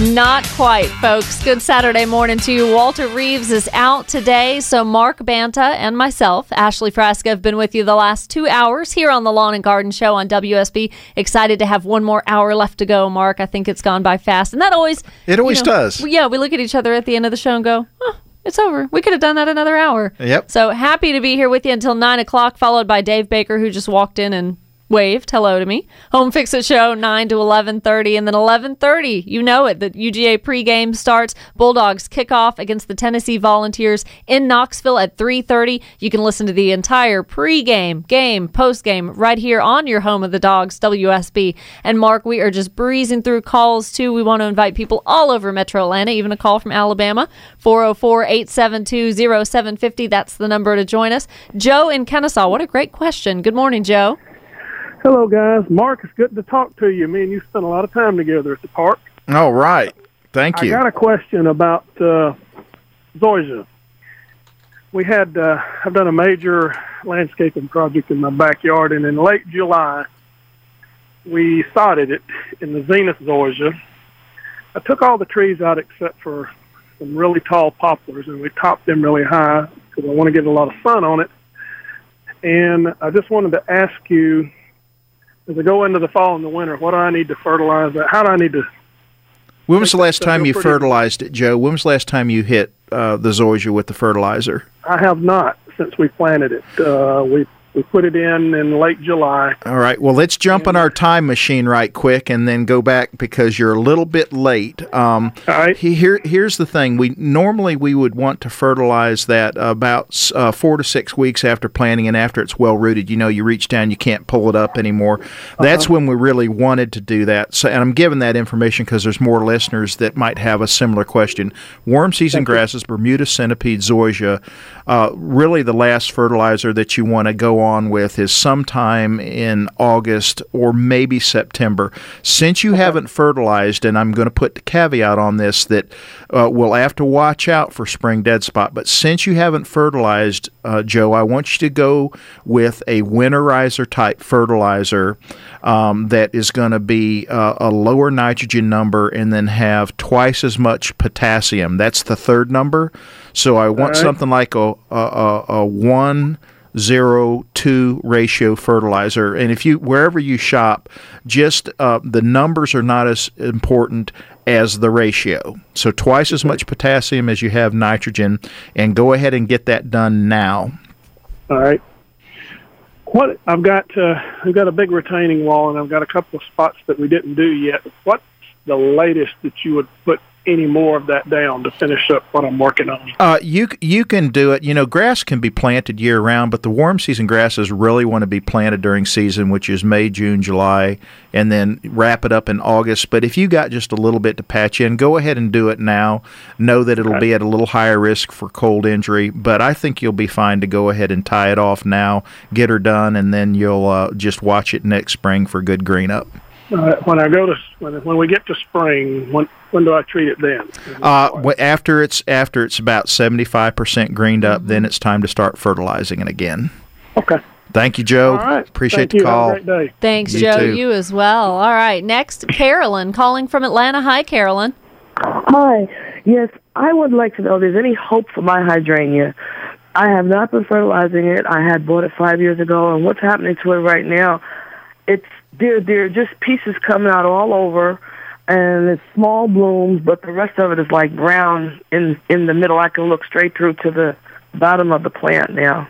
Not quite, folks. Good Saturday morning to you. Walter Reeves is out today, so Mark Banta and myself, Ashley Frasca, have been with you the last two hours here on the Lawn and Garden Show on WSB. Excited to have one more hour left to go, Mark. I think it's gone by fast, and that always It always you know, does. Yeah, we look at each other at the end of the show and go, oh, it's over. We could have done that another hour. Yep. So happy to be here with you until nine o'clock, followed by Dave Baker, who just walked in and waved hello to me. Home Fix It Show nine to eleven thirty, and then eleven thirty. You know it. The UGA pregame starts. Bulldogs kick off against the Tennessee Volunteers in Knoxville at three thirty. You can listen to the entire pregame, game, postgame right here on your home of the Dogs, WSB. And Mark, we are just breezing through calls too. We want to invite people all over Metro Atlanta, even a call from Alabama, 404-872-0750. That's the number to join us. Joe in Kennesaw. What a great question. Good morning, Joe. Hello, guys. Mark, it's good to talk to you. Me and you spent a lot of time together at the park. All right. Thank you. I got a question about uh, zoysia. We had uh, I've done a major landscaping project in my backyard, and in late July, we sodded it in the zenith zoysia. I took all the trees out except for some really tall poplars, and we topped them really high because I want to get a lot of sun on it. And I just wanted to ask you, as I go into the fall and the winter, what do I need to fertilize that? How do I need to when was the last time you fertilized it, Joe? When was the last time you hit uh, the zoysia with the fertilizer? I have not since we planted it. Uh, we we put it in in late July. All right. Well, let's jump in our time machine right quick and then go back because you're a little bit late. Um, All right. he- Here, here's the thing. We normally we would want to fertilize that about uh, four to six weeks after planting and after it's well rooted. You know, you reach down, you can't pull it up anymore. That's when we really wanted to do that. So, and I'm giving that information because there's more listeners that might have a similar question. Warm season grasses, Bermuda centipede, zoysia. Uh, really, the last fertilizer that you want to go on with is sometime in August or maybe September. Since you haven't fertilized, and I'm going to put the caveat on this that uh, we'll have to watch out for spring dead spot, but since you haven't fertilized, uh, Joe, I want you to go with a winterizer type fertilizer um, that is going to be uh, a lower nitrogen number and then have twice as much potassium. That's the third number. So I want right. something like a, a, a, a one zero two ratio fertilizer and if you wherever you shop just uh, the numbers are not as important as the ratio so twice as much potassium as you have nitrogen and go ahead and get that done now All right. What I've got, uh, I've got a big retaining wall, and I've got a couple of spots that we didn't do yet. What's the latest that you would put any more of that down to finish up what I'm working on? Uh, you you can do it. You know, grass can be planted year round, but the warm season grasses really want to be planted during season, which is May, June, July, and then wrap it up in August. But if you got just a little bit to patch in, go ahead and do it now. Know that it'll be at a little higher risk for cold injury, but I think you'll be fine to go ahead and tie it off now, get her done, and then you'll uh, just watch it next spring for good green up. Uh, when I go to when, when we get to spring, when when do I treat it then? Uh, after it's after it's about seventy five percent greened up, then it's time to start fertilizing it again. okay. Thank you, Joe. All right. Appreciate Thank the you. call. Have a great day. Thanks, You Joe. too. You as well. All right. Next, Carolyn calling from Atlanta. Hi, Carolyn. Hi. Yes, I would like to know if there's any hope for my hydrangea. I have not been fertilizing it. I had bought it five years ago, and what's happening to it right now? It's there. There are just pieces coming out all over, and it's small blooms, but the rest of it is like brown in in the middle. I can look straight through to the bottom of the plant now.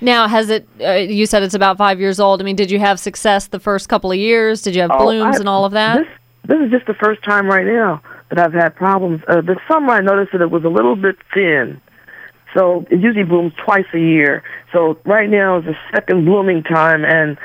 Now, has it? Uh, you said it's about five years old. I mean, did you have success the first couple of years? Did you have Oh, blooms I- and all of that? This this is just the first time right now that I've had problems. Uh, this summer I noticed that it was a little bit thin. So it usually blooms twice a year. So right now is the second blooming time and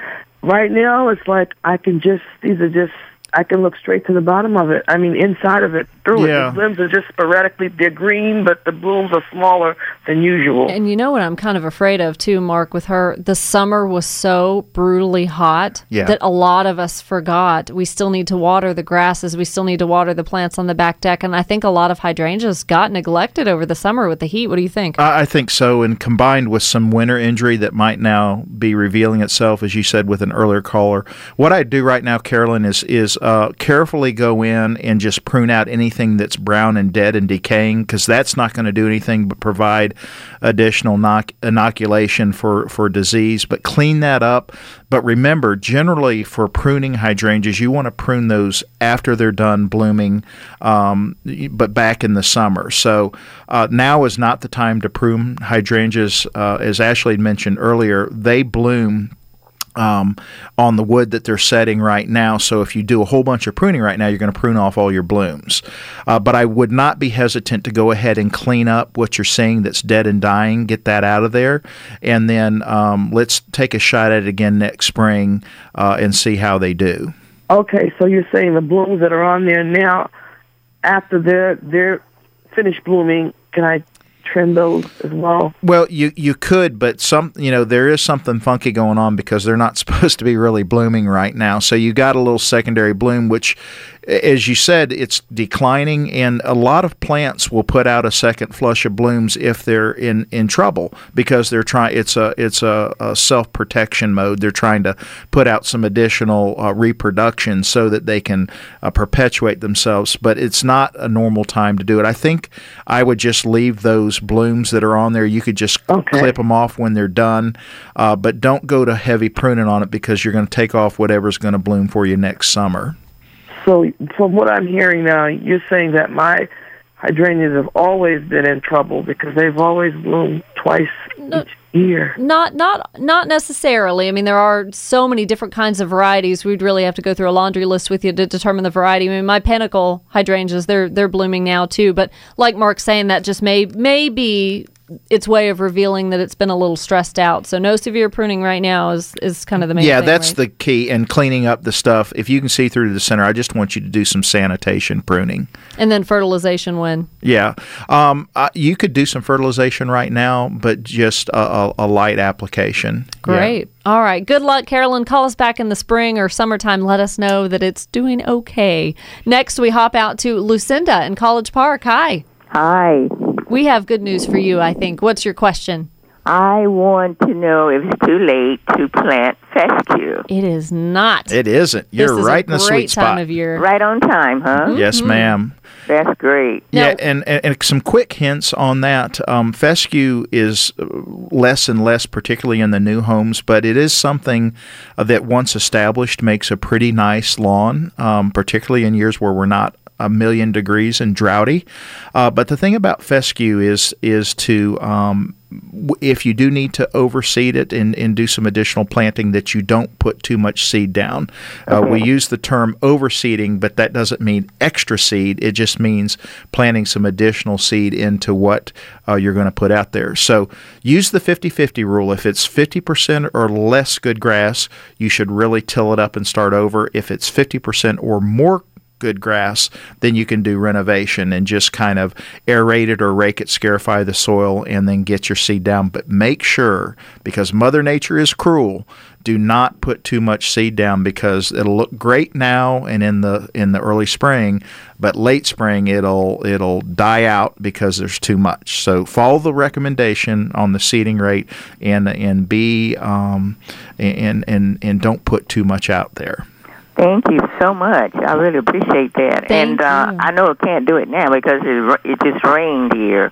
right now it's like I can just these are just I can look straight to the bottom of it. I mean, inside of it, through Yeah. it. The blooms are just sporadically. They're green, but the blooms are smaller than usual. And you know what I'm kind of afraid of too, Mark, with her? The summer was so brutally hot Yeah. that a lot of us forgot we still need to water the grasses. We still need to water the plants on the back deck. And I think a lot of hydrangeas got neglected over the summer with the heat. What do you think? I I think so, and combined with some winter injury that might now be revealing itself, as you said with an earlier caller. What I do right now, Carolyn, is is uh, carefully go in and just prune out anything that's brown and dead and decaying, because that's not going to do anything but provide additional inoculation for for disease. But clean that up. But remember, generally for pruning hydrangeas, you want to prune those after they're done blooming, um, but back in the summer. So uh, now is not the time to prune hydrangeas. Uh, as Ashley mentioned earlier, they bloom um, on the wood that they're setting right now. So if you do a whole bunch of pruning right now, you're going to prune off all your blooms. Uh, but I would not be hesitant to go ahead and clean up what you're seeing that's dead and dying, get that out of there, and then um, let's take a shot at it again next spring uh, and see how they do. Okay, so you're saying the blooms that are on there now, after they're they're finished blooming, can I trim those as well? Well, you you could, but some you know there is something funky going on because they're not supposed to be really blooming right now. So you got a little secondary bloom, which, as you said, it's declining, and a lot of plants will put out a second flush of blooms if they're in in trouble because they're trying. It's a it's a, a self protection mode. They're trying to put out some additional uh, reproduction so that they can uh, perpetuate themselves. But it's not a normal time to do it. I think I would just leave those blooms that are on there. You could just Okay. clip them off when they're done, uh, but don't go to heavy pruning on it because you're going to take off whatever's going to bloom for you next summer. So from what I'm hearing now, you're saying that my hydrangeas have always been in trouble because they've always bloomed twice each year. Not not not necessarily. I mean, there are so many different kinds of varieties. We'd really have to go through a laundry list with you to determine the variety. I mean, my pinnacle hydrangeas, they're they're blooming now too. But like Mark's saying, that just may may be its way of revealing that it's been a little stressed out. So no severe pruning right now is is kind of the main. yeah, thing, that's right? the key. And cleaning up the stuff. If you can see through to the center, I just want you to do some sanitation pruning. and then fertilization when. Yeah, um, uh, you could do some fertilization right now, but just a, a, a light application. Yeah. Great. All right. Good luck, Carolyn. Call us back in the spring or summertime. Let us know that it's doing okay. Next, we hop out to Lucinda in College Park. Hi. Hi. We have good news for you, I think. What's your question? I want to know if it's too late to plant fescue. It is not. It isn't. You're this is right a in the great sweet time spot. of year. Right on time, huh? Yes, ma'am. That's great. Now- Yeah, and, and, and some quick hints on that. Um, fescue is uh, less and less, particularly in the new homes, but it is something uh, that once established makes a pretty nice lawn, um, particularly in years where we're not a million degrees and droughty. Uh, but the thing about fescue is is to um, if you do need to overseed it and, and do some additional planting, that you don't put too much seed down. Uh, we use the term overseeding, but that doesn't mean extra seed. It just means planting some additional seed into what uh, you're going to put out there. So use the 50 50 rule. If it's 50% or less good grass, you should really till it up and start over. If it's 50% or more good grass, then you can do renovation and just kind of aerate it or rake it, scarify the soil, and then get your seed down. But make sure, because Mother Nature is cruel, do not put too much seed down because it'll look great now and in the in the early spring, but late spring it'll it'll die out because there's too much. So follow the recommendation on the seeding rate and and be um, and and and don't put too much out there. Thank you so much. I really appreciate that. Thank and uh, you. I know I can't do it now because it, ra- it just rained here.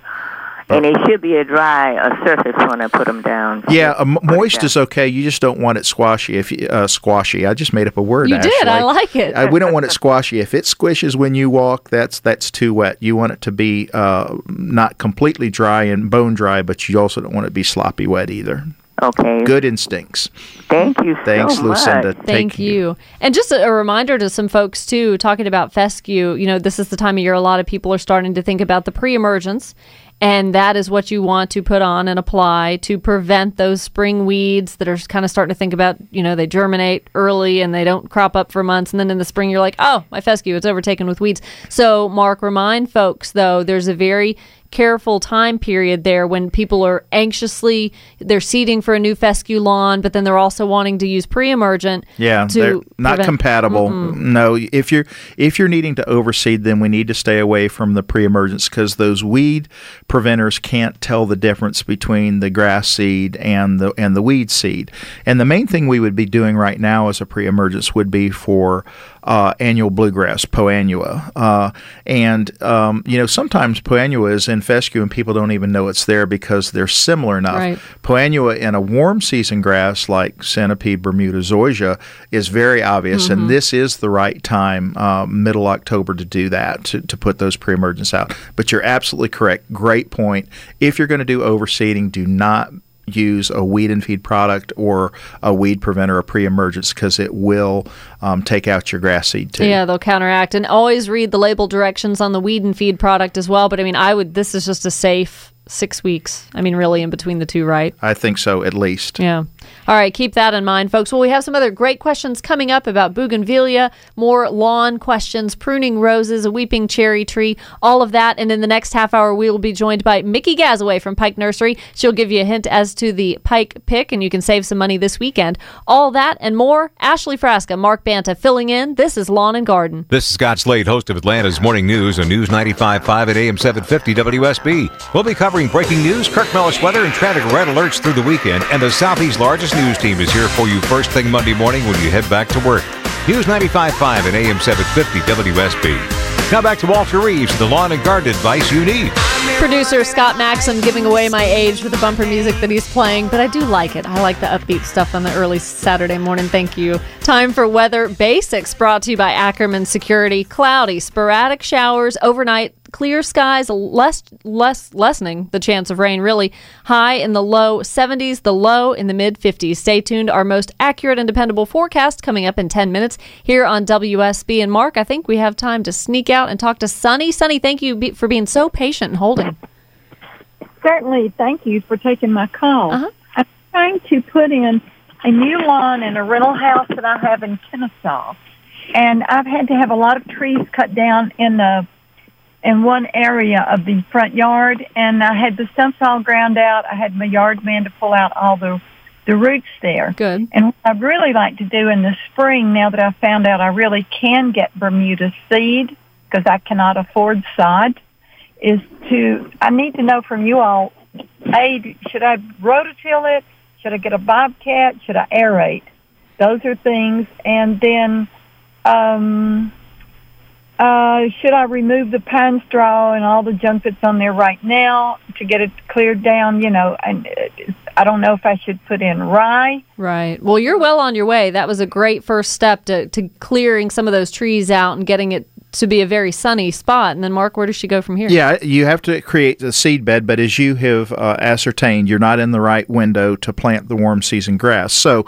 And it should be a dry a surface when I put them down. Yeah, a m- Put it moist down. is okay. You just don't want it squashy. If you, uh, squashy, I just made up a word. You did. I like it. Uh, we don't want it squashy. If it squishes when you walk, that's that's too wet. You want it to be uh, not completely dry and bone dry, but you also don't want it to be sloppy wet either. Okay. Good instincts. Thank you Thanks, so Lucinda. much. Thank Take- you. And just a, a reminder to some folks too, talking about fescue. You know, this is the time of year a lot of people are starting to think about the pre-emergence, And that is what you want to put on and apply to prevent those spring weeds that are kind of starting to think about, you know, they germinate early and they don't crop up for months. And then in the spring, you're like, oh, my fescue, it's overtaken with weeds. So, Mark, remind folks, though, there's a very careful time period there when people are anxiously they're seeding for a new fescue lawn but then they're also wanting to use pre-emergent Yeah, they're not prevent- compatible. No, if you're if you're needing to overseed then we need to stay away from the pre-emergence because those weed preventers can't tell the difference between the grass seed and the and the weed seed. And the main thing we would be doing right now as a pre-emergence would be for uh, annual bluegrass, Poa annua. Uh, and, um, you know, sometimes Poa annua is in fescue and people don't even know it's there because they're similar enough. Right. Poa annua in a warm season grass like centipede, Bermuda, zoysia is very obvious, and this is the right time, uh, middle October, to do that to, to put those pre-emergence out. But you're absolutely correct. Great point. If you're going to do overseeding, do not use a weed and feed product or a weed preventer or pre-emergence because it will um, take out your grass seed too. Yeah, they'll counteract. And always read the label directions on the weed and feed product as well. But I mean, I would, this is just a safe six weeks. I mean, really in between the two, right? I think so, at least. Yeah. All right, keep that in mind, folks. Well, we have some other great questions coming up about bougainvillea, more lawn questions, pruning roses, a weeping cherry tree, all of that. And in the next half hour, we will be joined by Mickey Gazaway from Pike Nursery. She'll give you a hint as to the Pike pick, and you can save some money this weekend. All that and more. Ashley Frasca, Mark Banta filling in. This is Lawn and Garden. This is Scott Slade, host of Atlanta's Morning News on News 95.5 at AM 750 WSB. We'll be covering breaking news, Kirk Mellish weather, and traffic red alerts through the weekend. And the Southeast's largest news team is here for you first thing Monday morning when you head back to work. News 95.5 and AM 750 WSB. Now back to Walter Reeves, the lawn and garden advice you need. Producer Scott Maxim giving away my age with the bumper music that he's playing, but I do like it. I like the upbeat stuff on the early Saturday morning. Thank you. Time for weather basics brought to you by Ackerman Security. Cloudy, sporadic showers overnight. Clear skies, less less lessening the chance of rain. Really high in the low 70s, the low in the mid 50s. Stay tuned. Our most accurate and dependable forecast coming up in 10 minutes here on WSB. And Mark, I think we have time to sneak out and talk to Sunny. Sunny, thank you for being so patient and holding. Certainly, thank you for taking my call. Uh-huh. I'm trying to put in a new lawn in a rental house that I have in Kennesaw, and I've had to have a lot of trees cut down in the in one area of the front yard, and I had the stumps all ground out. I had my yard man to pull out all the the roots there. Good. And what I'd really like to do in the spring, now that I've found out I really can get Bermuda seed because I cannot afford sod, is to I need to know from you all. A, should I rototill it? Should I get a bobcat? Should I aerate? Those are things. And then, um, uh, should I remove the pine straw and all the junk that's on there right now to get it cleared down? You know, and uh, I don't know if I should put in rye. Right. Well, you're well on your way. That was a great first step to, to clearing some of those trees out and getting it to be a very sunny spot. And then, Mark, where does she go from here? Yeah, you have to create the seed bed, but as you have uh, ascertained, you're not in the right window to plant the warm season grass. So,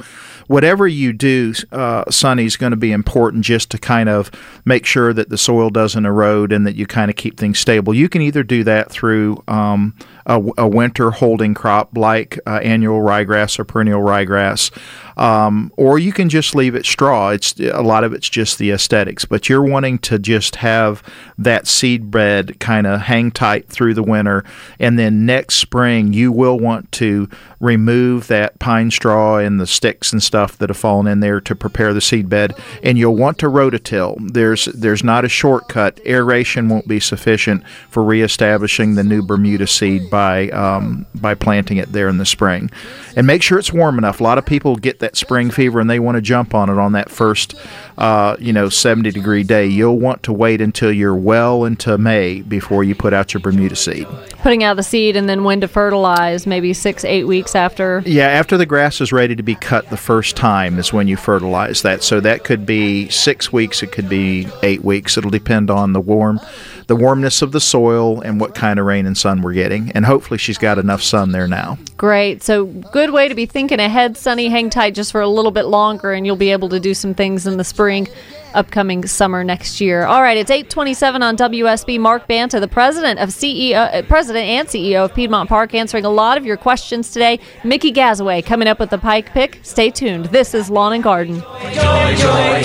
whatever you do, uh, Sunny, is going to be important just to kind of make sure that the soil doesn't erode and that you kind of keep things stable. You can either do that through um, a, a winter holding crop like uh, annual ryegrass or perennial ryegrass. Um, or you can just leave it straw. It's a lot of it's just the aesthetics, but you're wanting to just have that seed bed kind of hang tight through the winter, and then next spring you will want to remove that pine straw and the sticks and stuff that have fallen in there to prepare the seed bed, and you'll want to rototill. There's there's not a shortcut. Aeration won't be sufficient for reestablishing the new Bermuda seed by um, by planting it there in the spring, and make sure it's warm enough. A lot of people get that spring fever and they want to jump on it on that first, uh, you know, 70 degree day. You'll want to wait until you're well into May before you put out your Bermuda seed. Putting out the seed and then when to fertilize, maybe six, eight weeks after. Yeah, after the grass is ready to be cut the first time is when you fertilize that. So that could be six weeks, it could be eight weeks. It'll depend on the warm, the warmness of the soil and what kind of rain and sun we're getting. And hopefully she's got enough sun there now. Great. So, good way to be thinking ahead, Sunny. Hang tight just for a little bit longer, and you'll be able to do some things in the spring upcoming summer next year. All right, it's 827 on WSB. Mark Banta, the president of CEO, uh, president and CEO of Piedmont Park, answering a lot of your questions today. Mickey Gazaway coming up with the Pike Pick. Stay tuned. This is Lawn and Garden. Joy, joy.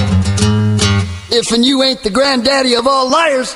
If and you ain't the granddaddy of all liars,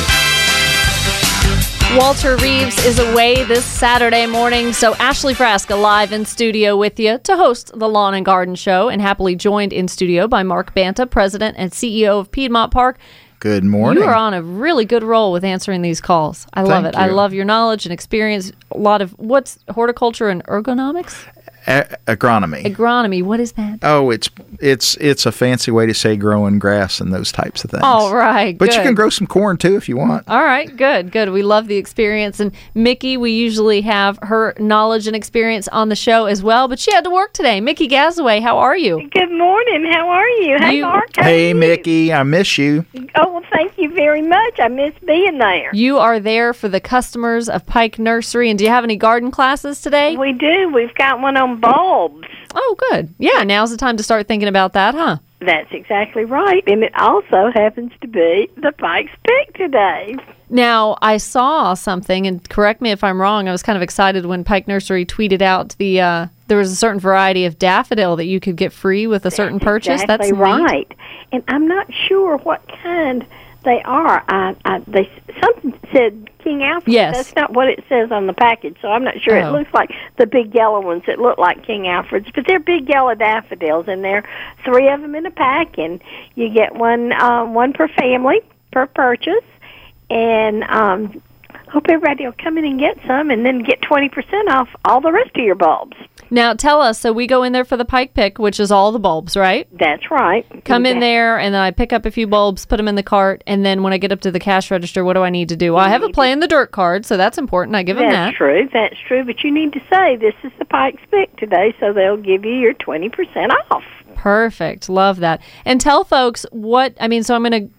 Walter Reeves is away this Saturday morning, so Ashley Frasca live in studio with you to host the Lawn and Garden Show, and happily joined in studio by Mark Banta, President and CEO of Piedmont Park. Good morning. You are on a really good roll with answering these calls. I love Thank it. I love your knowledge and experience. A lot of what's horticulture and ergonomics, A- agronomy. agronomy. What is that? oh, it's it's it's a fancy way to say growing grass and those types of things. All right, But you can grow some corn too if you want. All right, good, good. We love the experience. And Mickey, we usually have her knowledge and experience on the show as well, but she had to work today. Mickey Gazaway, how are you? Good morning. How are you? Hey, You- Mark. how are Hey, you? Mickey, I miss you. Oh, well, thank you very much. I miss being there. You are there for the customers of Pike Nursery. And do you have any garden classes today? We do. We've got one on bulbs. Oh, good. Yeah, now's the time to start thinking about that, huh? That's exactly right. And it also happens to be the Pike's Pick today. Now, I saw something, and correct me if I'm wrong. I was kind of excited when Pike Nursery tweeted out the uh, there was a certain variety of daffodil that you could get free with a certain purchase. Exactly That's neat. right. And I'm not sure what kind they are. I, I they something said King Alfred. Yes. That's not what it says on the package, so I'm not sure. Oh. It looks like the big yellow ones that look like King Alfred's, but they're big yellow daffodils, and there are three of them in a pack, and you get one um, one per family per purchase, and um, hope everybody will come in and get some, and then get twenty percent off all the rest of your bulbs. Now, tell us. So we go in there for the Pike pick, which is all the bulbs, right? That's right. Come in there, and then I pick up a few bulbs, put them in the cart, and then when I get up to the cash register, what do I need to do? Well, I have a play in the dirt card, so that's important. I give them That's that. true. That's true. But you need to say this is the Pike's Pick today, so they'll give you your twenty percent off. Perfect. Love that. And tell folks what I mean. So I'm going to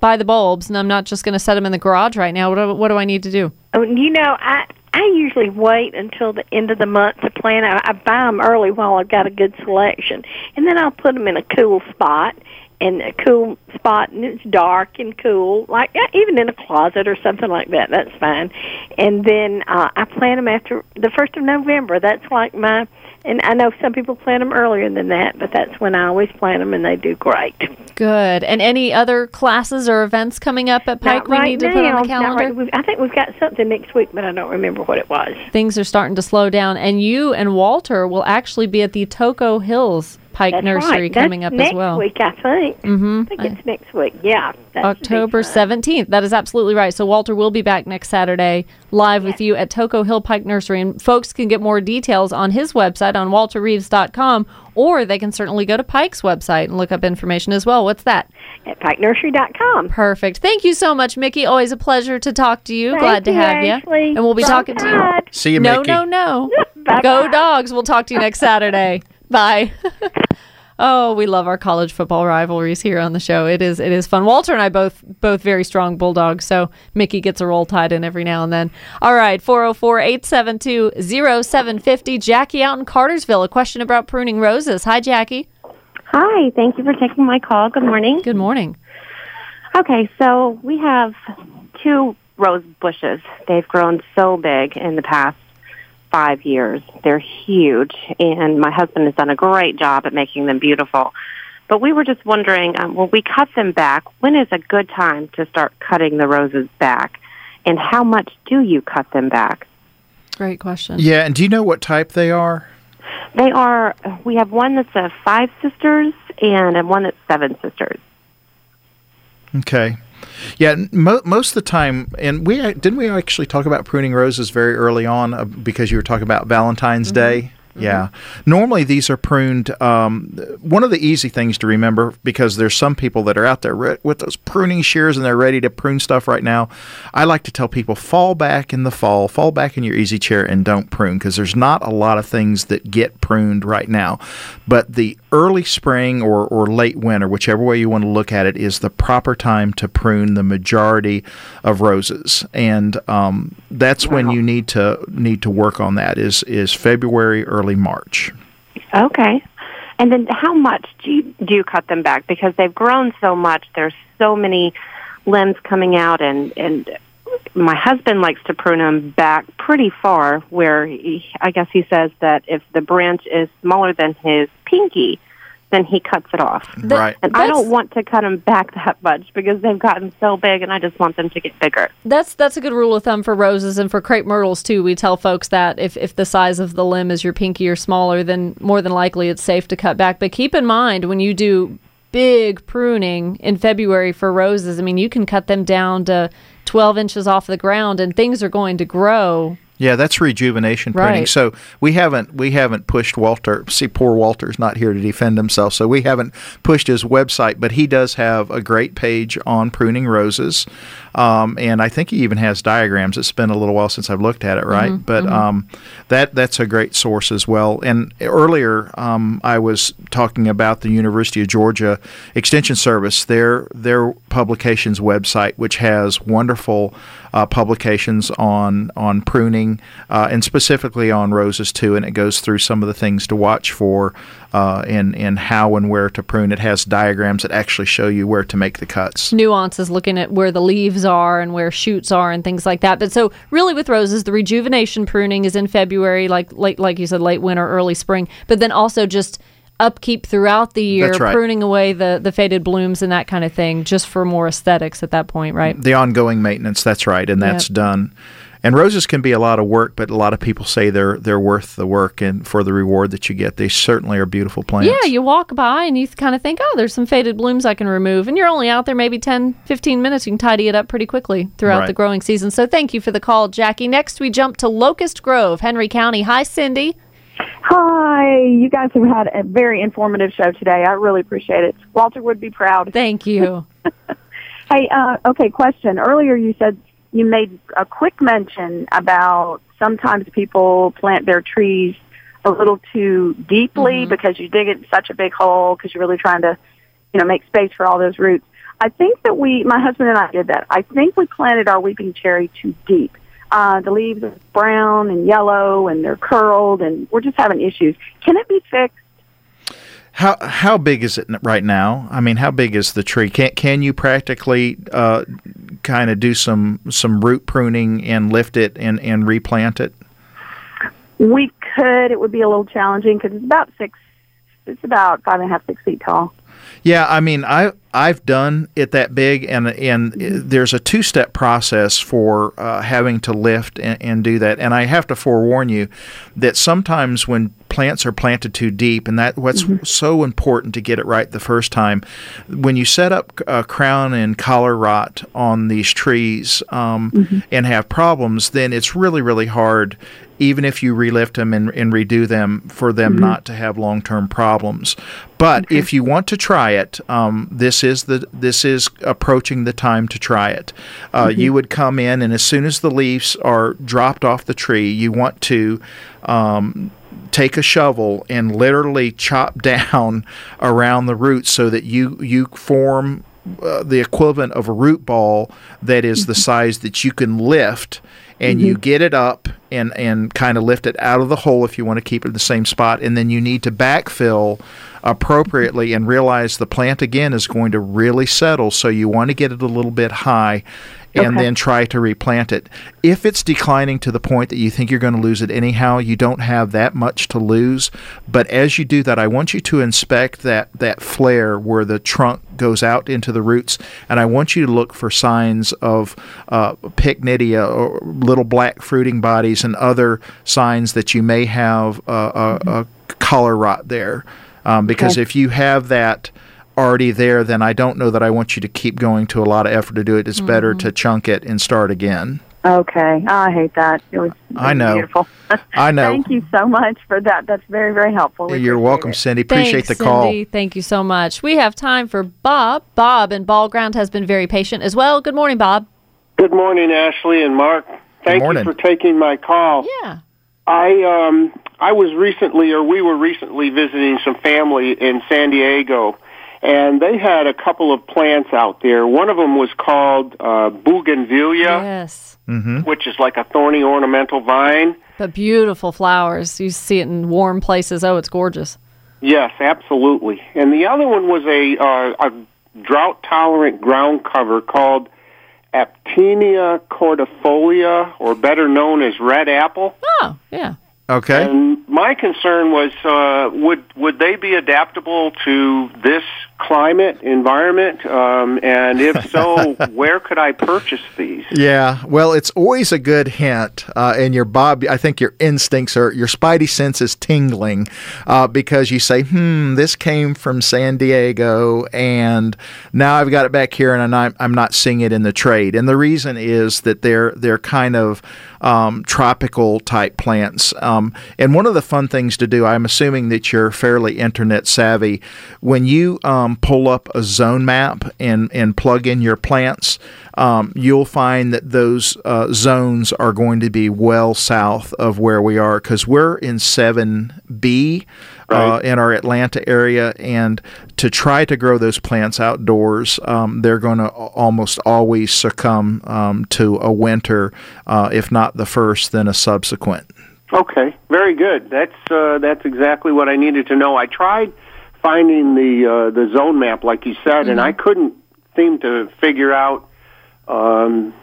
buy the bulbs, and I'm not just going to set them in the garage right now. What do, what do I need to do? Oh, you know, I I usually wait until the end of the month to plant. I, I buy them early while I've got a good selection, and then I'll put them in a cool spot. And a cool spot, and it's dark and cool, like yeah, even in a closet or something like that. That's fine. And then uh, I plant them after the first of November. That's like my. And I know some people plant them earlier than that, but that's when I always plant them, and they do great. Good. And any other classes or events coming up at Pike Not we right need to now. put on the calendar? right- I think we've got something next week, but I don't remember what it was. Things are starting to slow down, and you and Walter will actually be at the Toco Hills Pike That's Nursery right. coming That's up next as well. week, I think. Mm-hmm. I think it's next week. Yeah. that October 17th. That is absolutely right. So Walter will be back next Saturday live with you at Toco Hill Pike Nursery. And folks can get more details on his website on walterreeves.com or they can certainly go to Pike's website and look up information as well. What's that? At pikenursery.com. Perfect. Thank you so much, Mickey. Always a pleasure to talk to you. Thank Glad to you, have you. And we'll be Roll talking to you. See you, no, Mickey. no, no. Bye-bye. Go dogs. We'll talk to you next Saturday. Bye. Oh, we love our college football rivalries here on the show. It is it is fun. Walter and I both both very strong bulldogs, so Mickey gets a roll tied in every now and then. All right, 404-872-0750. Jackie out in Cartersville. A question about pruning roses. Hi, Jackie. Hi, thank you for taking my call. Good morning. Good morning. Okay, so we have two rose bushes. They've grown so big in the past five years. They're huge, and my husband has done a great job at making them beautiful. But we were just wondering, um, when we cut them back, when is a good time to start cutting the roses back? And how much do you cut them back? Great question. Yeah, and do you know what type they are? They are, we have one that's a five sisters and a one that's seven sisters. Okay. Yeah, mo- most of the time, and we didn't we actually talk about pruning roses very early on uh, because you were talking about Valentine's Day. Yeah. Normally, these are pruned. Um, one of the easy things to remember, because there's some people that are out there re- with those pruning shears and they're ready to prune stuff right now. I like to tell people fall back in the fall, fall back in your easy chair, and don't prune because there's not a lot of things that get pruned right now. But the early spring or, or late winter, whichever way you want to look at it, is the proper time to prune the majority of roses, and um, that's when you need to need to work on that. Is is February, early March. Okay. And then how much do you, do you cut them back? Because they've grown so much. There's so many limbs coming out and, and my husband likes to prune them back pretty far where he, I guess he says that if the branch is smaller than his pinky, then he cuts it off. right. And I don't want to cut them back that much because they've gotten so big and I just want them to get bigger. That's that's a good rule of thumb for roses and for crepe myrtles too. We tell folks that if, if the size of the limb is your pinky or smaller, then more than likely it's safe to cut back. But keep in mind when you do big pruning in February for roses, I mean you can cut them down to 12 inches off the ground and things are going to grow Yeah, that's rejuvenation pruning. Right. So we haven't we haven't pushed Walter. See, poor Walter's not here to defend himself, so we haven't pushed his website. But he does have a great page on pruning roses, um, and I think he even has diagrams. It's been a little while since I've looked at it, right? Mhm, but mhm. um, that that's a great source as well. And earlier, um, I was talking about the University of Georgia Extension Service, their their publications website, which has wonderful uh, publications on on pruning uh, and specifically on roses too. And it goes through some of the things to watch for uh, and and how and where to prune. It has diagrams that actually show you where to make the cuts. nuances looking at where the leaves are and where shoots are and things like that. But so really with roses, the rejuvenation pruning is in February, like like like you said, late winter, early spring. But then also just upkeep throughout the year, right. pruning away the the faded blooms and that kind of thing, just for more aesthetics at that point, right? The ongoing maintenance, that's right, and that's Yep. done. And roses can be a lot of work, but a lot of people say they're they're worth the work and for the reward that you get. They certainly are beautiful plants. Yeah, you walk by and you kind of think, oh, there's some faded blooms I can remove. And you're only out there maybe 10, 15 minutes. You can tidy it up pretty quickly throughout Right. the growing season. So thank you for the call, Jackie. Next, we jump to Locust Grove, Henry County. Hi, Cindy. Hi, you guys have had a very informative show today. I really appreciate it. Walter would be proud. Thank you. hey, uh, okay, question. Earlier you said you made a quick mention about sometimes people plant their trees a little too deeply because you dig it in such a big hole because you're really trying to, you know, make space for all those roots. I think that we, my husband and I did that. I think we planted our weeping cherry too deep. Uh, the leaves are brown and yellow and they're curled and we're just having issues. Can it be fixed? How how big is it right now? I mean, how big is the tree? Can can you practically uh, kind of do some some root pruning and lift it and and replant it? We could. It would be a little challenging because it's about six. It's about five and a half, six feet tall. Yeah, I mean, I I've done it that big, and and there's a two step process for uh, having to lift and, and do that. And I have to forewarn you that sometimes when plants are planted too deep, and that what's so important to get it right the first time. When you set up uh, crown and collar rot on these trees um, and have problems, then it's really really hard. Even if you relift them and, and redo them, for them Mhm. not to have long term problems. But if you want to try it, um, this is the this is approaching the time to try it. Uh, Mhm. You would come in, and as soon as the leaves are dropped off the tree, you want to um, take a shovel and literally chop down around the roots so that you you form uh, the equivalent of a root ball that is the size that you can lift and you Mhm. get it up and and kind of lift it out of the hole if you want to keep it in the same spot and then you need to backfill appropriately and realize the plant again is going to really settle so you want to get it a little bit high and Okay. then try to replant it. If it's declining to the point that you think you're going to lose it anyhow, you don't have that much to lose. But as you do that, I want you to inspect that that flare where the trunk goes out into the roots, and I want you to look for signs of uh, pycnidia or little black fruiting bodies and other signs that you may have uh, a, a collar rot there. Um, because Okay. if you have that already there, then I don't know that I want you to keep going to a lot of effort to do it. It's better Mhm. to chunk it and start again. Okay, I hate that. It was I know. beautiful. I know. Thank you so much for that. That's very, very helpful. We You're welcome, it. Cindy. Appreciate Thanks, the call. Cindy. Thank you so much. We have time for Bob. Bob in Ball Ground has been very patient as well. Good morning, Bob. Good morning, Ashley and Mark. Thank morning. you for taking my call. Yeah. I um I was recently or we were recently visiting some family in San Diego and they had a couple of plants out there. One of them was called uh bougainvillea, Yes. Mm-hmm. which is like a thorny ornamental vine. But beautiful flowers. You see it in warm places. Oh, it's gorgeous. Yes, absolutely. And the other one was a uh, a drought tolerant ground cover called Aptenia cordifolia, or better known as red apple. Oh, yeah. Okay. And my concern was, uh, would would they be adaptable to this climate environment? Um, and if so, where could I purchase these? Yeah, well, it's always a good hint, uh, and your Bob. I think your instincts are your spidey sense is tingling uh, because you say, "Hmm, this came from San Diego, and now I've got it back here, and I'm I'm not seeing it in the trade." And the reason is that they're they're kind of um, tropical type plants. Um, and one of the fun things to do, I'm assuming that you're fairly internet savvy, when you um, pull up a zone map and, and plug in your plants, um, you'll find that those uh, zones are going to be well south of where we are because we're in 7B. Uh, in our Atlanta area, and to try to grow those plants outdoors, um, they're going to almost always succumb um, to a winter, uh, if not the first, then a subsequent. Okay, very good. That's uh, that's exactly what I needed to know. I tried finding the uh, the zone map, like you said, and I couldn't seem to figure out, um,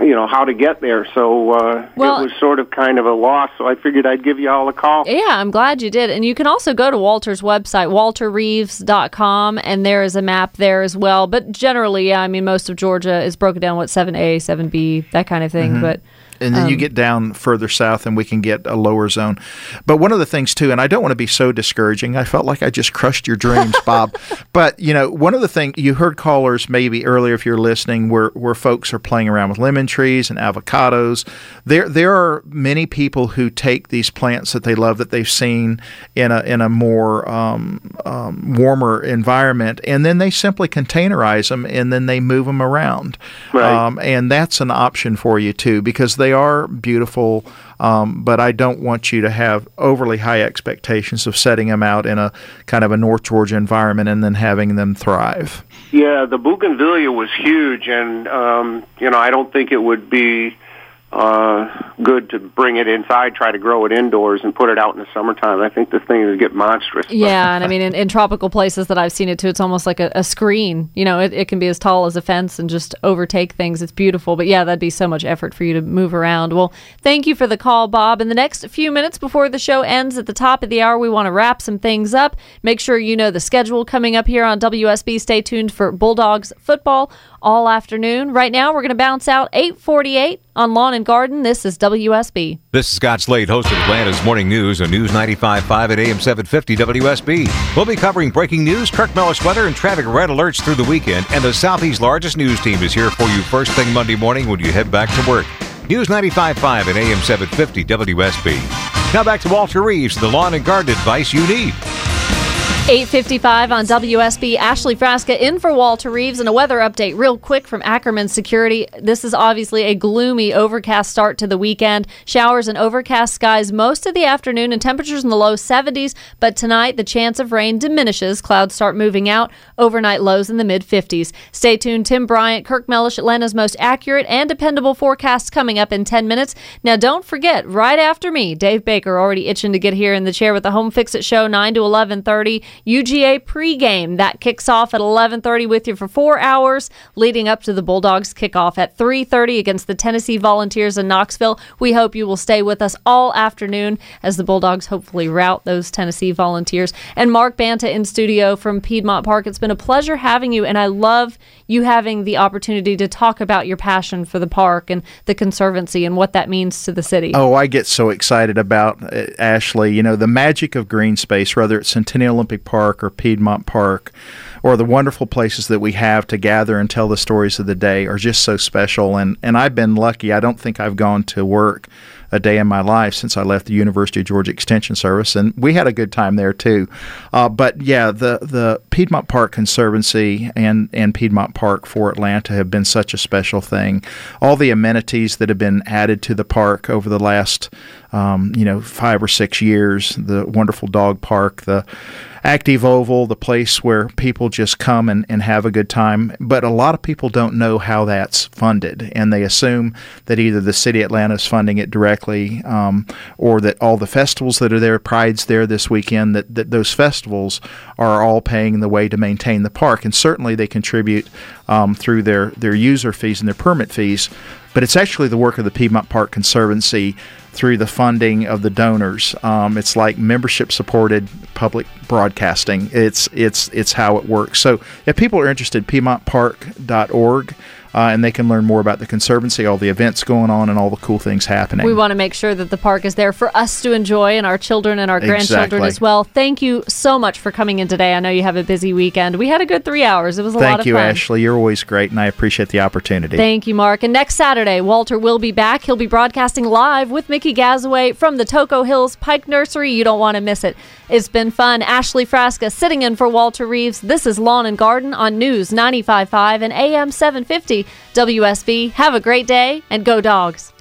you know, how to get there. So uh, Well- it was sort of kind of a loss. So I figured I'd give you all a call. Yeah, I'm glad you did. And you can also go to Walter's website, walterreeves.com, and there is a map there as well. But generally, yeah, I mean, most of Georgia is broken down what 7A, 7B, that kind of thing. Mhm. But and then you Um, get down further south and we can get a lower zone. But one of the things too, and I don't want to be so discouraging. I felt like I just crushed your dreams, Bob. But you know, one of the things you heard callers maybe earlier, if you're listening, where where folks are playing around with lemon trees and avocados. There there are many people who take these plants that they love that they've seen in a in a more um, um, warmer environment, and then they simply containerize them and then they move them around. Right. Um, and that's an option for you too because they are beautiful. Um, but I don't want you to have overly high expectations of setting them out in a kind of a North Georgia environment and then having them thrive. Yeah, the bougainvillea was huge, and um, you know, I don't think it would be uh, good to bring it inside, try to grow it indoors, and put it out in the summertime. I think this thing would get monstrous. yeah, and I mean, in, in tropical places that I've seen it too, it's almost like a, a screen. You know, it, it can be as tall as a fence and just overtake things. It's beautiful. But yeah, that'd be so much effort for you to move around. Well, thank you for the call, Bob. In the next few minutes before the show ends at the top of the hour, we want to wrap some things up. Make sure you know the schedule coming up here on WSB. Stay tuned for Bulldogs football all afternoon. Right now, we're going to bounce out 848 on Lawn and Garden. This is WSB. This is Scott Slade, host of Atlanta's Morning News on News 95.5 at AM 750 WSB. We'll be covering breaking news, Kirk Mellish weather, and traffic red alerts through the weekend. And the Southeast's largest news team is here for you first thing Monday morning when you head back to work. News 95.5 at AM 750 WSB. Now back to Walter Reeves, the lawn and garden advice you need. 855 on WSB. Ashley Frasca in for Walter Reeves and a weather update real quick from Ackerman Security. This is obviously a gloomy, overcast start to the weekend. Showers and overcast skies most of the afternoon and temperatures in the low 70s. But tonight, the chance of rain diminishes. Clouds start moving out. Overnight lows in the mid 50s. Stay tuned. Tim Bryant, Kirk Mellish, Atlanta's most accurate and dependable forecast coming up in 10 minutes. Now, don't forget, right after me, Dave Baker already itching to get here in the chair with the Home Fix It Show, 9 to 1130. UGA pregame that kicks off at 11:30 with you for 4 hours leading up to the Bulldogs kickoff at 3:30 against the Tennessee Volunteers in Knoxville. We hope you will stay with us all afternoon as the Bulldogs hopefully rout those Tennessee Volunteers. And Mark Banta in studio from Piedmont Park. It's been a pleasure having you and I love you having the opportunity to talk about your passion for the park and the conservancy and what that means to the city. Oh, I get so excited about uh, Ashley. You know, the magic of green space, whether it's Centennial Olympic Park or Piedmont Park, or the wonderful places that we have to gather and tell the stories of the day are just so special. And and I've been lucky. I don't think I've gone to work a day in my life since I left the University of Georgia Extension Service, and we had a good time there too. Uh, but yeah, the the Piedmont Park Conservancy and and Piedmont Park for Atlanta have been such a special thing. All the amenities that have been added to the park over the last um, you know five or six years, the wonderful dog park, the Active Oval, the place where people just come and, and have a good time. But a lot of people don't know how that's funded, and they assume that either the city of Atlanta is funding it directly um, or that all the festivals that are there, Pride's there this weekend, that, that those festivals are all paying the way to maintain the park. And certainly they contribute um, through their, their user fees and their permit fees. But it's actually the work of the Piedmont Park Conservancy through the funding of the donors. Um, it's like membership supported public broadcasting. It's it's it's how it works. So if people are interested, PiedmontPark.org uh, and they can learn more about the Conservancy, all the events going on, and all the cool things happening. We want to make sure that the park is there for us to enjoy and our children and our grandchildren Exactly. as well. Thank you so much for coming in today. I know you have a busy weekend. We had a good three hours. It was a lot Thank of you, fun. Ashley. You're always great, and I appreciate the opportunity. Thank you, Mark. And next Saturday, Walter will be back. He'll be broadcasting live with Mickey Gazaway from the Toco Hills Pike Nursery. You don't want to miss it. It's been fun. Ashley Frasca sitting in for Walter Reeves. This is Lawn and Garden on News 95.5 and AM 750 WSB. Have a great day and go dogs.